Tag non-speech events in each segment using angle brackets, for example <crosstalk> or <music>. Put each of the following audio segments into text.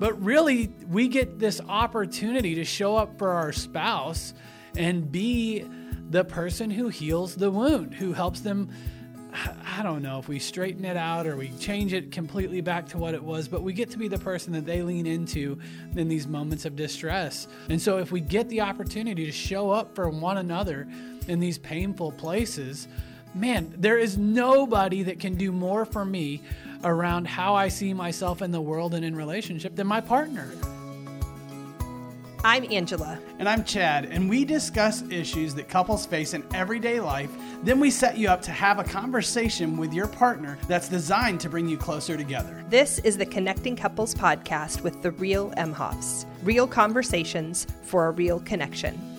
But really, we get this opportunity to show up for our spouse and be the person who heals the wound, who helps them. I don't know if we straighten it out or we change it completely back to what it was, but we get to be the person that they lean into in these moments of distress. And so, if we get the opportunity to show up for one another in these painful places, man, there is nobody that can do more for me around how I see myself in the world and in relationship than my partner. I'm Angela. And I'm Chad, and we discuss issues that couples face in everyday life. Then we set you up to have a conversation with your partner that's designed to bring you closer together. This is the Connecting Couples podcast with the real Emhoffs. Real conversations for a real connection.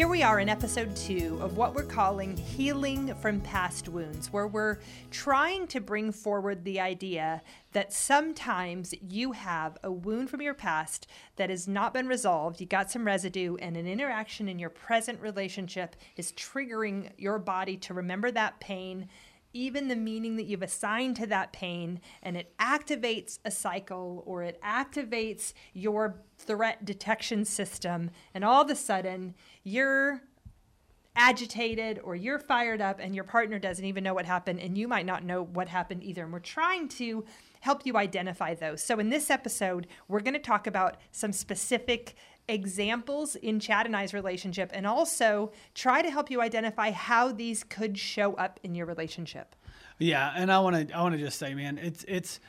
Here we are in episode two of what we're calling Healing from Past Wounds, where we're trying to bring forward the idea that sometimes you have a wound from your past that has not been resolved. You got some residue, and an interaction in your present relationship is triggering your body to remember that pain even the meaning that you've assigned to that pain and it activates a cycle or it activates your threat detection system and all of a sudden you're agitated or you're fired up and your partner doesn't even know what happened and you might not know what happened either. And we're trying to help you identify those. So in this episode we're going to talk about some specific examples in Chad and I's relationship and also try to help you identify how these could show up in your relationship. Yeah, and I want to I want to just say man, it's it's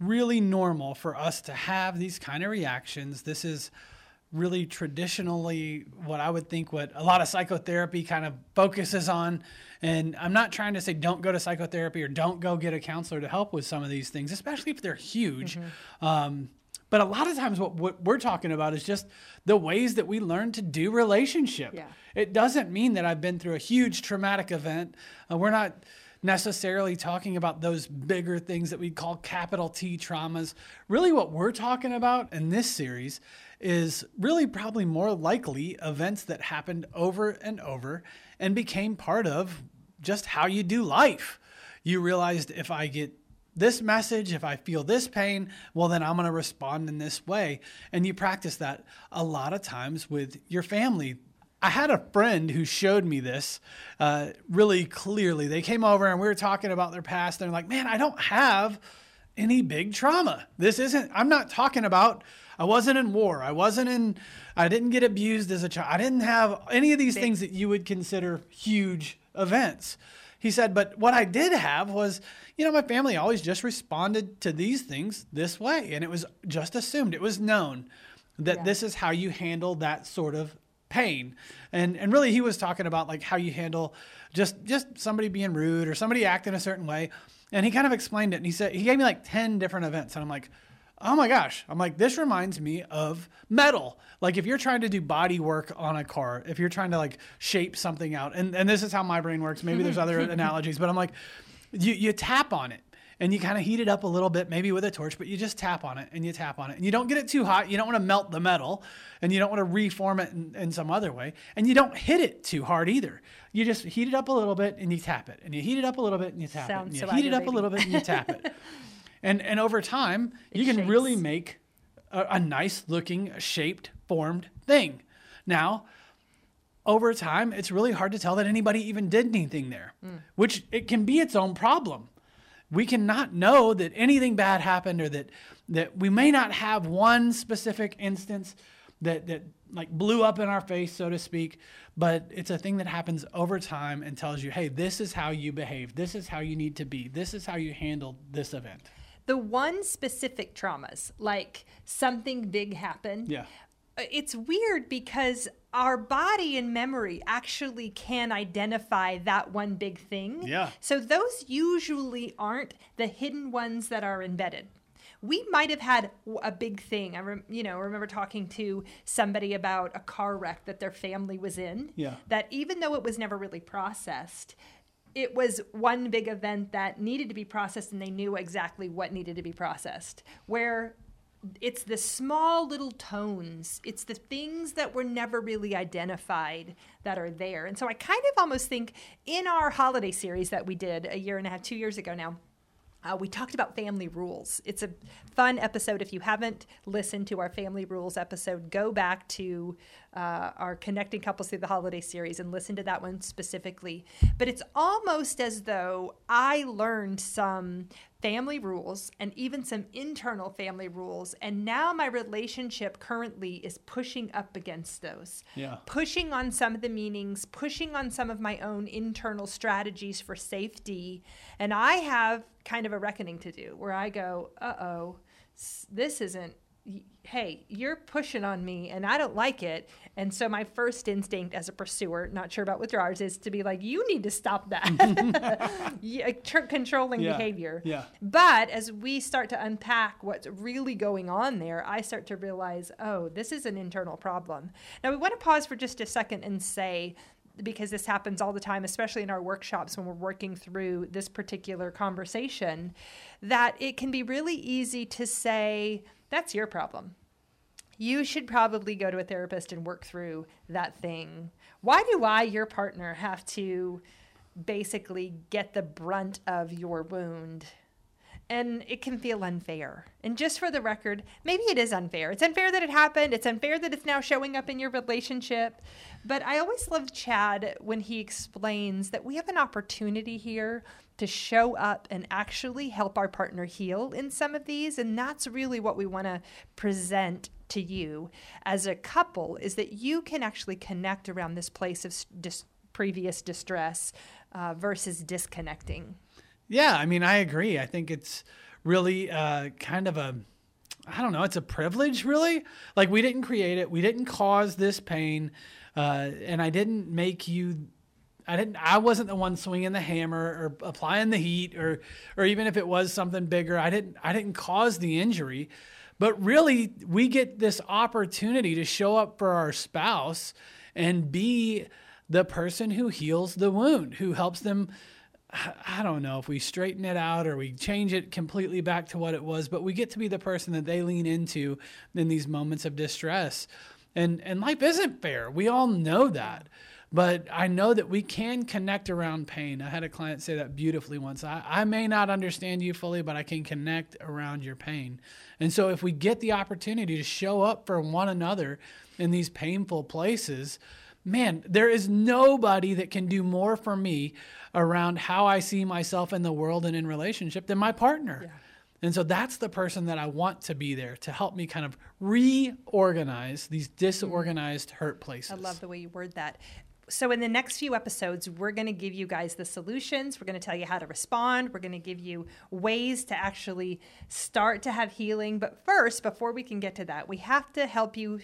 really normal for us to have these kind of reactions. This is really traditionally what I would think what a lot of psychotherapy kind of focuses on. And I'm not trying to say don't go to psychotherapy or don't go get a counselor to help with some of these things, especially if they're huge. Mm-hmm. Um, but a lot of times, what, what we're talking about is just the ways that we learn to do relationship. Yeah. It doesn't mean that I've been through a huge traumatic event. Uh, we're not necessarily talking about those bigger things that we call capital T traumas. Really, what we're talking about in this series is really probably more likely events that happened over and over and became part of just how you do life. You realized if I get this message, if I feel this pain, well, then I'm going to respond in this way. And you practice that a lot of times with your family. I had a friend who showed me this uh, really clearly. They came over and we were talking about their past. And they're like, man, I don't have any big trauma. This isn't, I'm not talking about, I wasn't in war. I wasn't in, I didn't get abused as a child. I didn't have any of these things that you would consider huge events. He said, but what I did have was, you know, my family always just responded to these things this way. And it was just assumed, it was known that yeah. this is how you handle that sort of pain. And and really he was talking about like how you handle just just somebody being rude or somebody acting a certain way. And he kind of explained it and he said he gave me like 10 different events and I'm like, oh my gosh, I'm like, this reminds me of metal. Like if you're trying to do body work on a car, if you're trying to like shape something out, and, and this is how my brain works. Maybe there's other analogies, but I'm like, you, you tap on it and you kind of heat it up a little bit, maybe with a torch, but you just tap on it and you tap on it. And you don't get it too hot. You don't want to melt the metal and you don't want to reform it in, in, some other way. And you don't hit it too hard either. You just heat it up a little bit and you tap it. And you heat it up a little bit and you tap Sounds it. And you so heat it up a little bit and you tap it. And and over time, it you can shapes. really make a, a nice looking, shaped, formed thing. Now, over time, it's really hard to tell that anybody even did anything there, mm. which it can be its own problem. We cannot know that anything bad happened or that that we may not have one specific instance that that like blew up in our face, so to speak, but it's a thing that happens over time and tells you, hey, this is how you behave, this is how you need to be, this is how you handle this event the one specific traumas, like something big happened. Yeah. Uh, it's weird because our body and memory actually can identify that one big thing. Yeah. So those usually aren't the hidden ones that are embedded we might have had a big thing. I rem, you know remember talking to somebody about a car wreck that their family was in. Yeah. That even though it was never really processed, it was one big event that needed to be processed and they knew exactly what needed to be processed. Where it's the small little tones, it's the things that were never really identified that are there. And so I kind of almost think in our holiday series that we did a year and a half, two years ago now, uh, we talked about family rules. It's a fun episode. If you haven't listened to our family rules episode, go back to uh, our Connecting Couples Through the Holiday series and listen to that one specifically. But it's almost as though I learned some family rules and even some internal family rules. And now my relationship currently is pushing up against those. Yeah. Pushing on some of the meanings, pushing on some of my own internal strategies for safety. And I have kind of a reckoning to do where I go, uh oh, this isn't hey, you're pushing on me and I don't like it. And so my first instinct as a pursuer, not sure about withdrawers, is to be like, you need to stop that <laughs> <laughs> yeah, controlling yeah. behavior. Yeah. But as we start to unpack what's really going on there, I start to realize, oh, this is an internal problem. Now we want to pause for just a second and say because this happens all the time, especially in our workshops when we're working through this particular conversation, that it can be really easy to say, that's your problem. You should probably go to a therapist and work through that thing. Why do I, your partner, have to basically get the brunt of your wound? and it can feel unfair. And just for the record, maybe it is unfair. It's unfair that it happened. It's unfair that it's now showing up in your relationship. But I always love Chad when he explains that we have an opportunity here to show up and actually help our partner heal in some of these. And that's really what we want to present to you as a couple is that you can actually connect around this place of dis- previous distress uh, versus disconnecting. Yeah, I mean, I agree. I think it's really uh, kind of a, I don't know, it's a privilege, really. Like, we didn't create it, we didn't cause this pain, uh, and I didn't make you. I didn't. I wasn't the one swinging the hammer or applying the heat, or, or even if it was something bigger, I didn't. I didn't cause the injury, but really, we get this opportunity to show up for our spouse and be the person who heals the wound, who helps them I don't know if we straighten it out or we change it completely back to what it was, but we get to be the person that they lean into in these moments of distress. And and life isn't fair. We all know that. But I know that we can connect around pain. I had a client say that beautifully once. I, I may not understand you fully, but I can connect around your pain. And so if we get the opportunity to show up for one another in these painful places, man, there is nobody that can do more for me around how I see myself in the world and in relationship than my partner. Yeah. And so that's the person that I want to be there to help me kind of reorganize these disorganized hurt places. I love the way you word that. So, in the next few episodes, we're going to give you guys the solutions. We're going to tell you how to respond. We're going to give you ways to actually start to have healing. But first, before we can get to that, we have to help you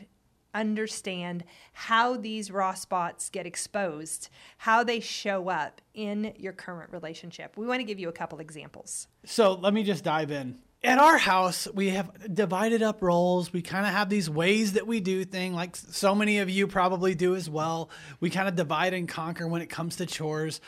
understand how these raw spots get exposed, how they show up in your current relationship. We want to give you a couple examples. So let me just dive in. At our house, we have divided up roles. We kind of have these ways that we do things, like so many of you probably do as well. We kind of divide and conquer when it comes to chores.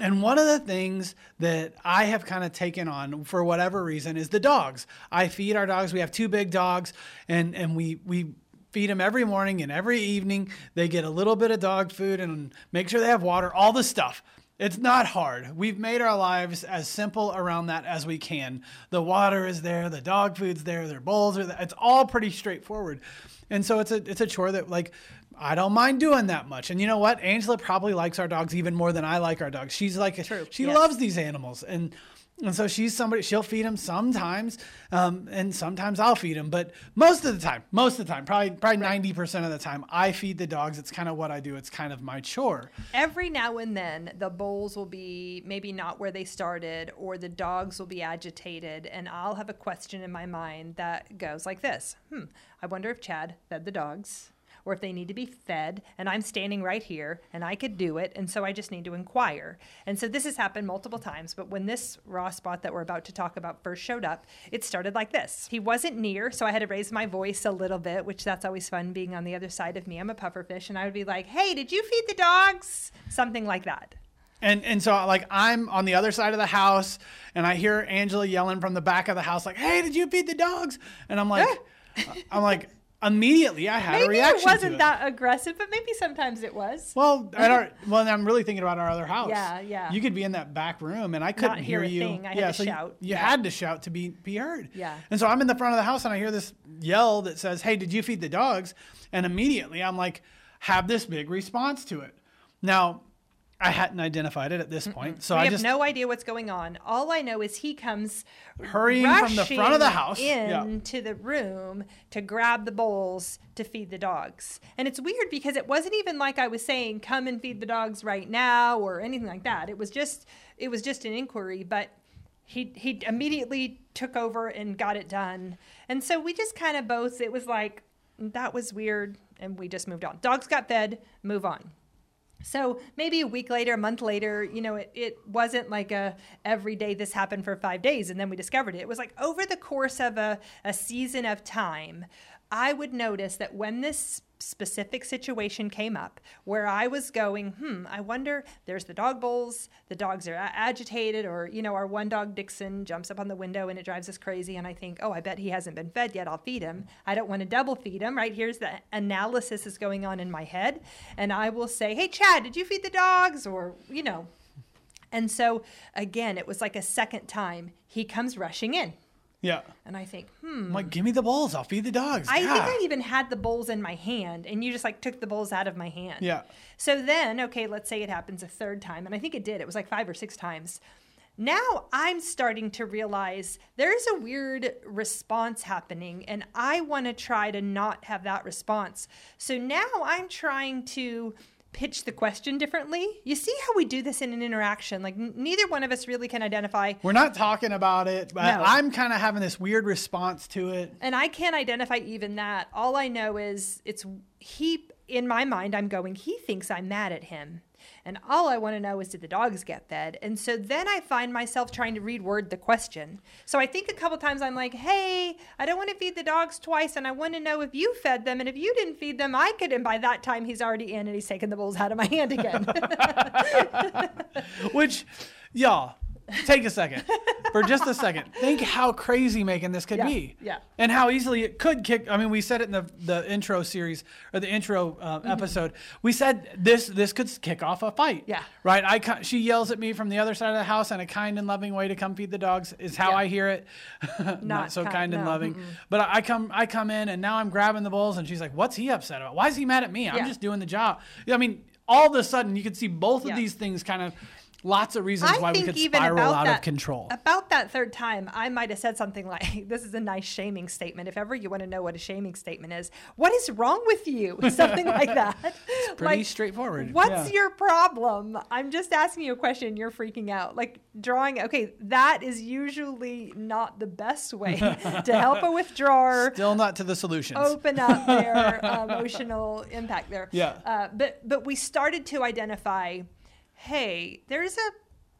And one of the things that I have kind of taken on for whatever reason is the dogs. I feed our dogs. We have two big dogs, and and we we feed them every morning and every evening. They get a little bit of dog food and make sure they have water, all the stuff. It's not hard. We've made our lives as simple around that as we can. The water is there, the dog food's there, their bowls are there. It's all pretty straightforward. And so it's a it's a chore that like I don't mind doing that much. And you know what? Angela probably likes our dogs even more than I like our dogs. She's like True. she yes. loves these animals and and so she's somebody, she'll feed him sometimes, um, and sometimes I'll feed him. But most of the time, most of the time, probably probably ninety percent of the time, I feed the dogs. It's kind of what I do. It's kind of my chore. Every now and then, the bowls will be maybe not where they started, or the dogs will be agitated, and I'll have a question in my mind that goes like this: Hmm, I wonder if Chad fed the dogs or if they need to be fed, and I'm standing right here and I could do it, and so I just need to inquire. And so this has happened multiple times, but when this raw spot that we're about to talk about first showed up, it started like this. He wasn't near, so I had to raise my voice a little bit, which that's always fun being on the other side of me. I'm a pufferfish, and I would be like, hey, did you feed the dogs? Something like that. And and so like I'm on the other side of the house and I hear Angela yelling from the back of the house like, "Hey, did you feed the dogs?" And I'm like <laughs> I'm like immediately I had a Maybe reaction it wasn't to it. that aggressive, but maybe sometimes it was. Well, <laughs> at our well, I'm really thinking about our other house. Yeah, yeah. You could be in that back room, and I couldn't hear hear, a you. thing. I had yeah, to so you- shout. You, Yeah. had to shout to be be heard. Yeah. And so I'm in the front of the house, and I hear this yell that says, "Hey, did you feed the dogs?" And immediately I'm like, have this big response to it. Now, I hadn't identified it at this point, so we I have just no idea what's going on. All I know is he comes hurrying from the front of the house. Yeah. into the room to grab the bowls to feed the dogs. And it's weird because it wasn't even like I was saying come and feed the dogs right now or anything like that. It was just it was just an inquiry, but he he immediately took over and got it done. And so we just kind of both it was like that was weird and we just moved on. Dogs got fed, move on. So maybe a week later, a month later, you know, it, it wasn't like a every day this happened for five days and then we discovered it. It was like over the course of a, a season of time, I would notice that when this specific situation came up where I was going, hmm, I wonder, there's the dog bowls, the dogs are agitated, or, you know, our one dog, Dixon, jumps up on the window and it drives us crazy. And I think, oh, I bet he hasn't been fed yet. I'll feed him. I don't want to double feed him, right? Here's the analysis is going on in my head. And I will say, hey, Chad, did you feed the dogs? Or, you know, and so again, it was like a second time he comes rushing in. Yeah. And I think, hmm. I'm like, give me the bowls. I'll feed the dogs. I yeah. think I even had the bowls in my hand, and you just like took the bowls out of my hand. Yeah. So then, okay, let's say it happens a third time, and I think it did. It was like five or six times. Now I'm starting to realize there's a weird response happening, and I want to try to not have that response. So now I'm trying to pitch the question differently. You see how we do this in an interaction? Like n- neither one of us really can identify We're not talking about it, but No. I'm kind of having this weird response to it. And I can't identify even that. All I know is it's he, in my mind, I'm going, he thinks I'm mad at him. And all I want to know is did the dogs get fed? And so then I find myself trying to reword the question. So I think a couple times I'm like, hey, I don't want to feed the dogs twice. And I want to know if you fed them. And if you didn't feed them, I could. And by that time, he's already in and he's taken the bowls out of my hand again. <laughs> Which, y'all, take a second. For just a second. <laughs> Think how crazy making this could Yeah, be. yeah. And how easily it could kick. I mean, we said it in the, the intro series or the intro uh, Mm-hmm. episode. We said this this could kick off a fight. Yeah. Right? I She yells at me from the other side of the house in a kind and loving way to come feed the dogs, is how Yeah. I hear it. <laughs> Not, Not so ki- kind and no, loving. But I I come I come in and now I'm grabbing the bowls and she's like, What's he upset about? Why is he mad at me? I'm Yeah. just doing the job. I mean, all of a sudden you could see both Yeah. of these things kind of lots of reasons I why we could even spiral out that, of control. About that third time, I might have said something like, <laughs> "This is a nice shaming statement." If ever you want to know what a shaming statement is, what is wrong with you? <laughs> Something like that. <laughs> It's pretty straightforward, What's yeah. your problem? I'm just asking you a question. You're freaking out. Like drawing. Okay, that is usually not the best way to help a withdrawer Still not to the solutions. open up their emotional impact there. Yeah. Uh, but but we started to identify, hey, there's a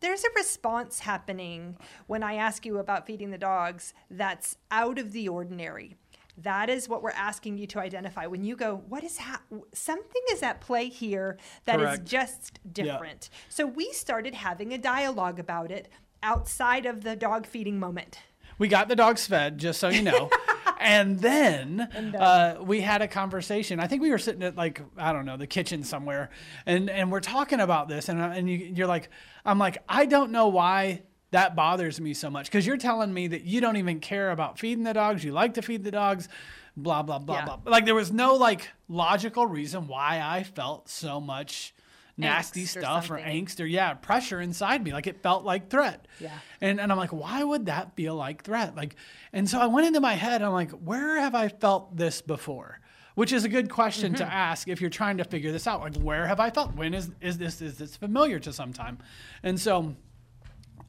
there's a response happening when I ask you about feeding the dogs that's out of the ordinary. That is what we're asking you to identify. When you go, what is ha- something is at play here that is Correct. just different. So we started having a dialogue about it outside of the dog feeding moment. We got the dogs fed, just so you know. <laughs> and then uh, we had a conversation. I think we were sitting at like I don't know the kitchen somewhere, and and we're talking about this, and I- and you, you're like, I'm like, I don't know why that bothers me so much because you're telling me that you don't even care about feeding the dogs. You like to feed the dogs. Blah blah blah Yeah. blah. Like there was no like logical reason why I felt so much nasty Angst stuff or, something. angst or yeah pressure inside me like it felt like threat Yeah. and, and i'm like why would that feel like threat like and so i went into my head i'm like where have i felt this before which is a good question Mm-hmm. to ask if you're trying to figure this out like where have i felt when is is this is this familiar to some time and so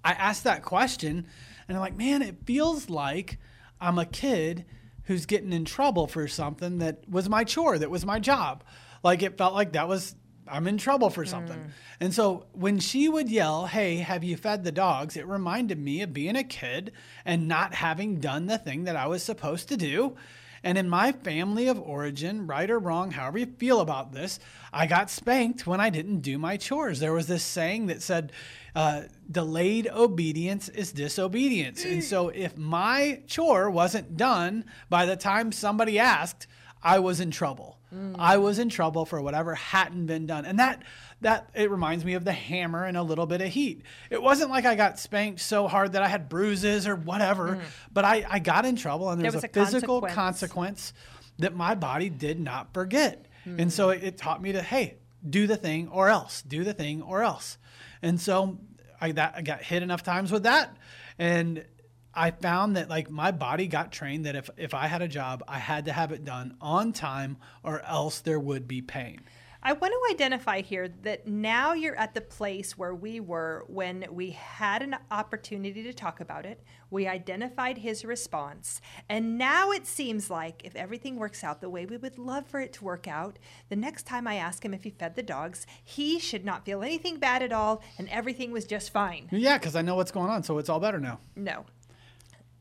I asked that question and I'm like, man, it feels like I'm a kid who's getting in trouble for something that was my chore, that was my job. Like it felt like that was I'm in trouble for something. And so when she would yell, "Hey, have you fed the dogs?" it reminded me of being a kid and not having done the thing that I was supposed to do. And in my family of origin, right or wrong, however you feel about this, I got spanked when I didn't do my chores. There was this saying that said, uh, delayed obedience is disobedience. And so if my chore wasn't done by the time somebody asked, I was in trouble. Mm. I was in trouble for whatever hadn't been done. And that that it reminds me of the hammer and a little bit of heat. It wasn't like I got spanked so hard that I had bruises or whatever, mm. but I, I got in trouble and there, there was, a, a physical consequence. consequence. that my body did not forget. Mm. And so it, it taught me to, hey, do the thing or else, do the thing or else. And so I, that, I got hit enough times with that. And I found that like my body got trained that if, if I had a job, I had to have it done on time or else there would be pain. I want to identify here that now you're at the place where we were when we had an opportunity to talk about it. We identified his response. And now it seems like if everything works out the way we would love for it to work out, the next time I ask him if he fed the dogs, he should not feel anything bad at all and everything was just fine. Yeah, because I know what's going on, so it's all better now. No,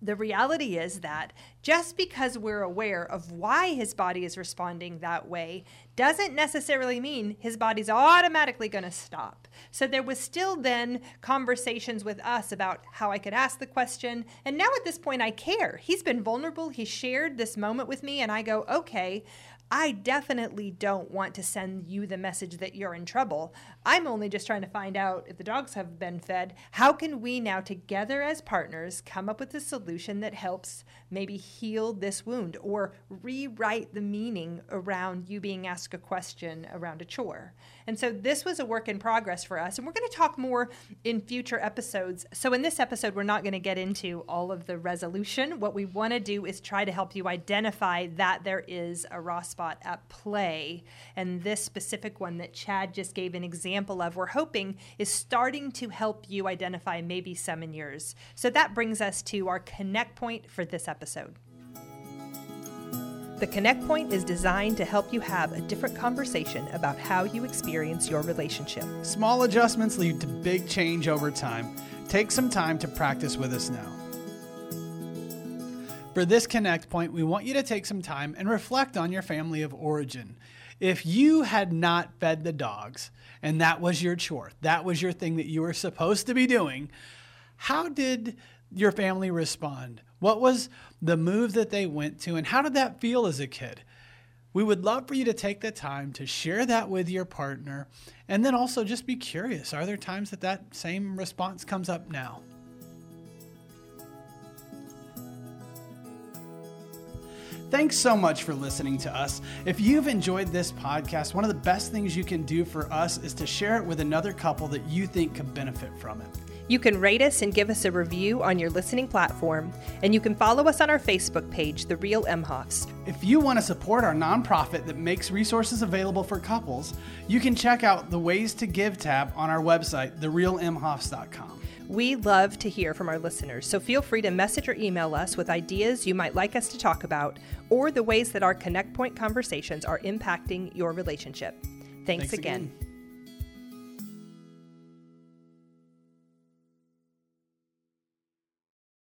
the reality is that just because we're aware of why his body is responding that way doesn't necessarily mean his body's automatically going to stop. So there was still then conversations with us about how I could ask the question. And now at this point, I care. He's been vulnerable. He shared this moment with me, and I go, okay, I definitely don't want to send you the message that you're in trouble. I'm only just trying to find out if the dogs have been fed. How can we now, together as partners, come up with a solution that helps maybe heal this wound or rewrite the meaning around you being asked a question around a chore? And so this was a work in progress for us. And we're going to talk more in future episodes. So in this episode, we're not going to get into all of the resolution. What we want to do is try to help you identify that there is a raw spot at play. And this specific one that Chad just gave an example of, we're hoping is starting to help you identify maybe some in yours. So that brings us to our connect point for this episode. The Connect Point is designed to help you have a different conversation about how you experience your relationship. Small adjustments lead to big change over time. Take some time to practice with us now. For this Connect Point, we want you to take some time and reflect on your family of origin. If you had not fed the dogs and that was your chore, that was your thing that you were supposed to be doing, how did your family respond? What was the move that they went to, and how did that feel as a kid? We would love for you to take the time to share that with your partner and then also just be curious. Are there times that that same response comes up now? Thanks so much for listening to us. If you've enjoyed this podcast, one of the best things you can do for us is to share it with another couple that you think could benefit from it. You can rate us and give us a review on your listening platform, and you can follow us on our Facebook page, The Real Emhoffs. If you want to support our nonprofit that makes resources available for couples, you can check out the Ways to Give tab on our website, therealemhoffs.com. We love to hear from our listeners, so feel free to message or email us with ideas you might like us to talk about or the ways that our Connect Point conversations are impacting your relationship. Thanks, Thanks again. again.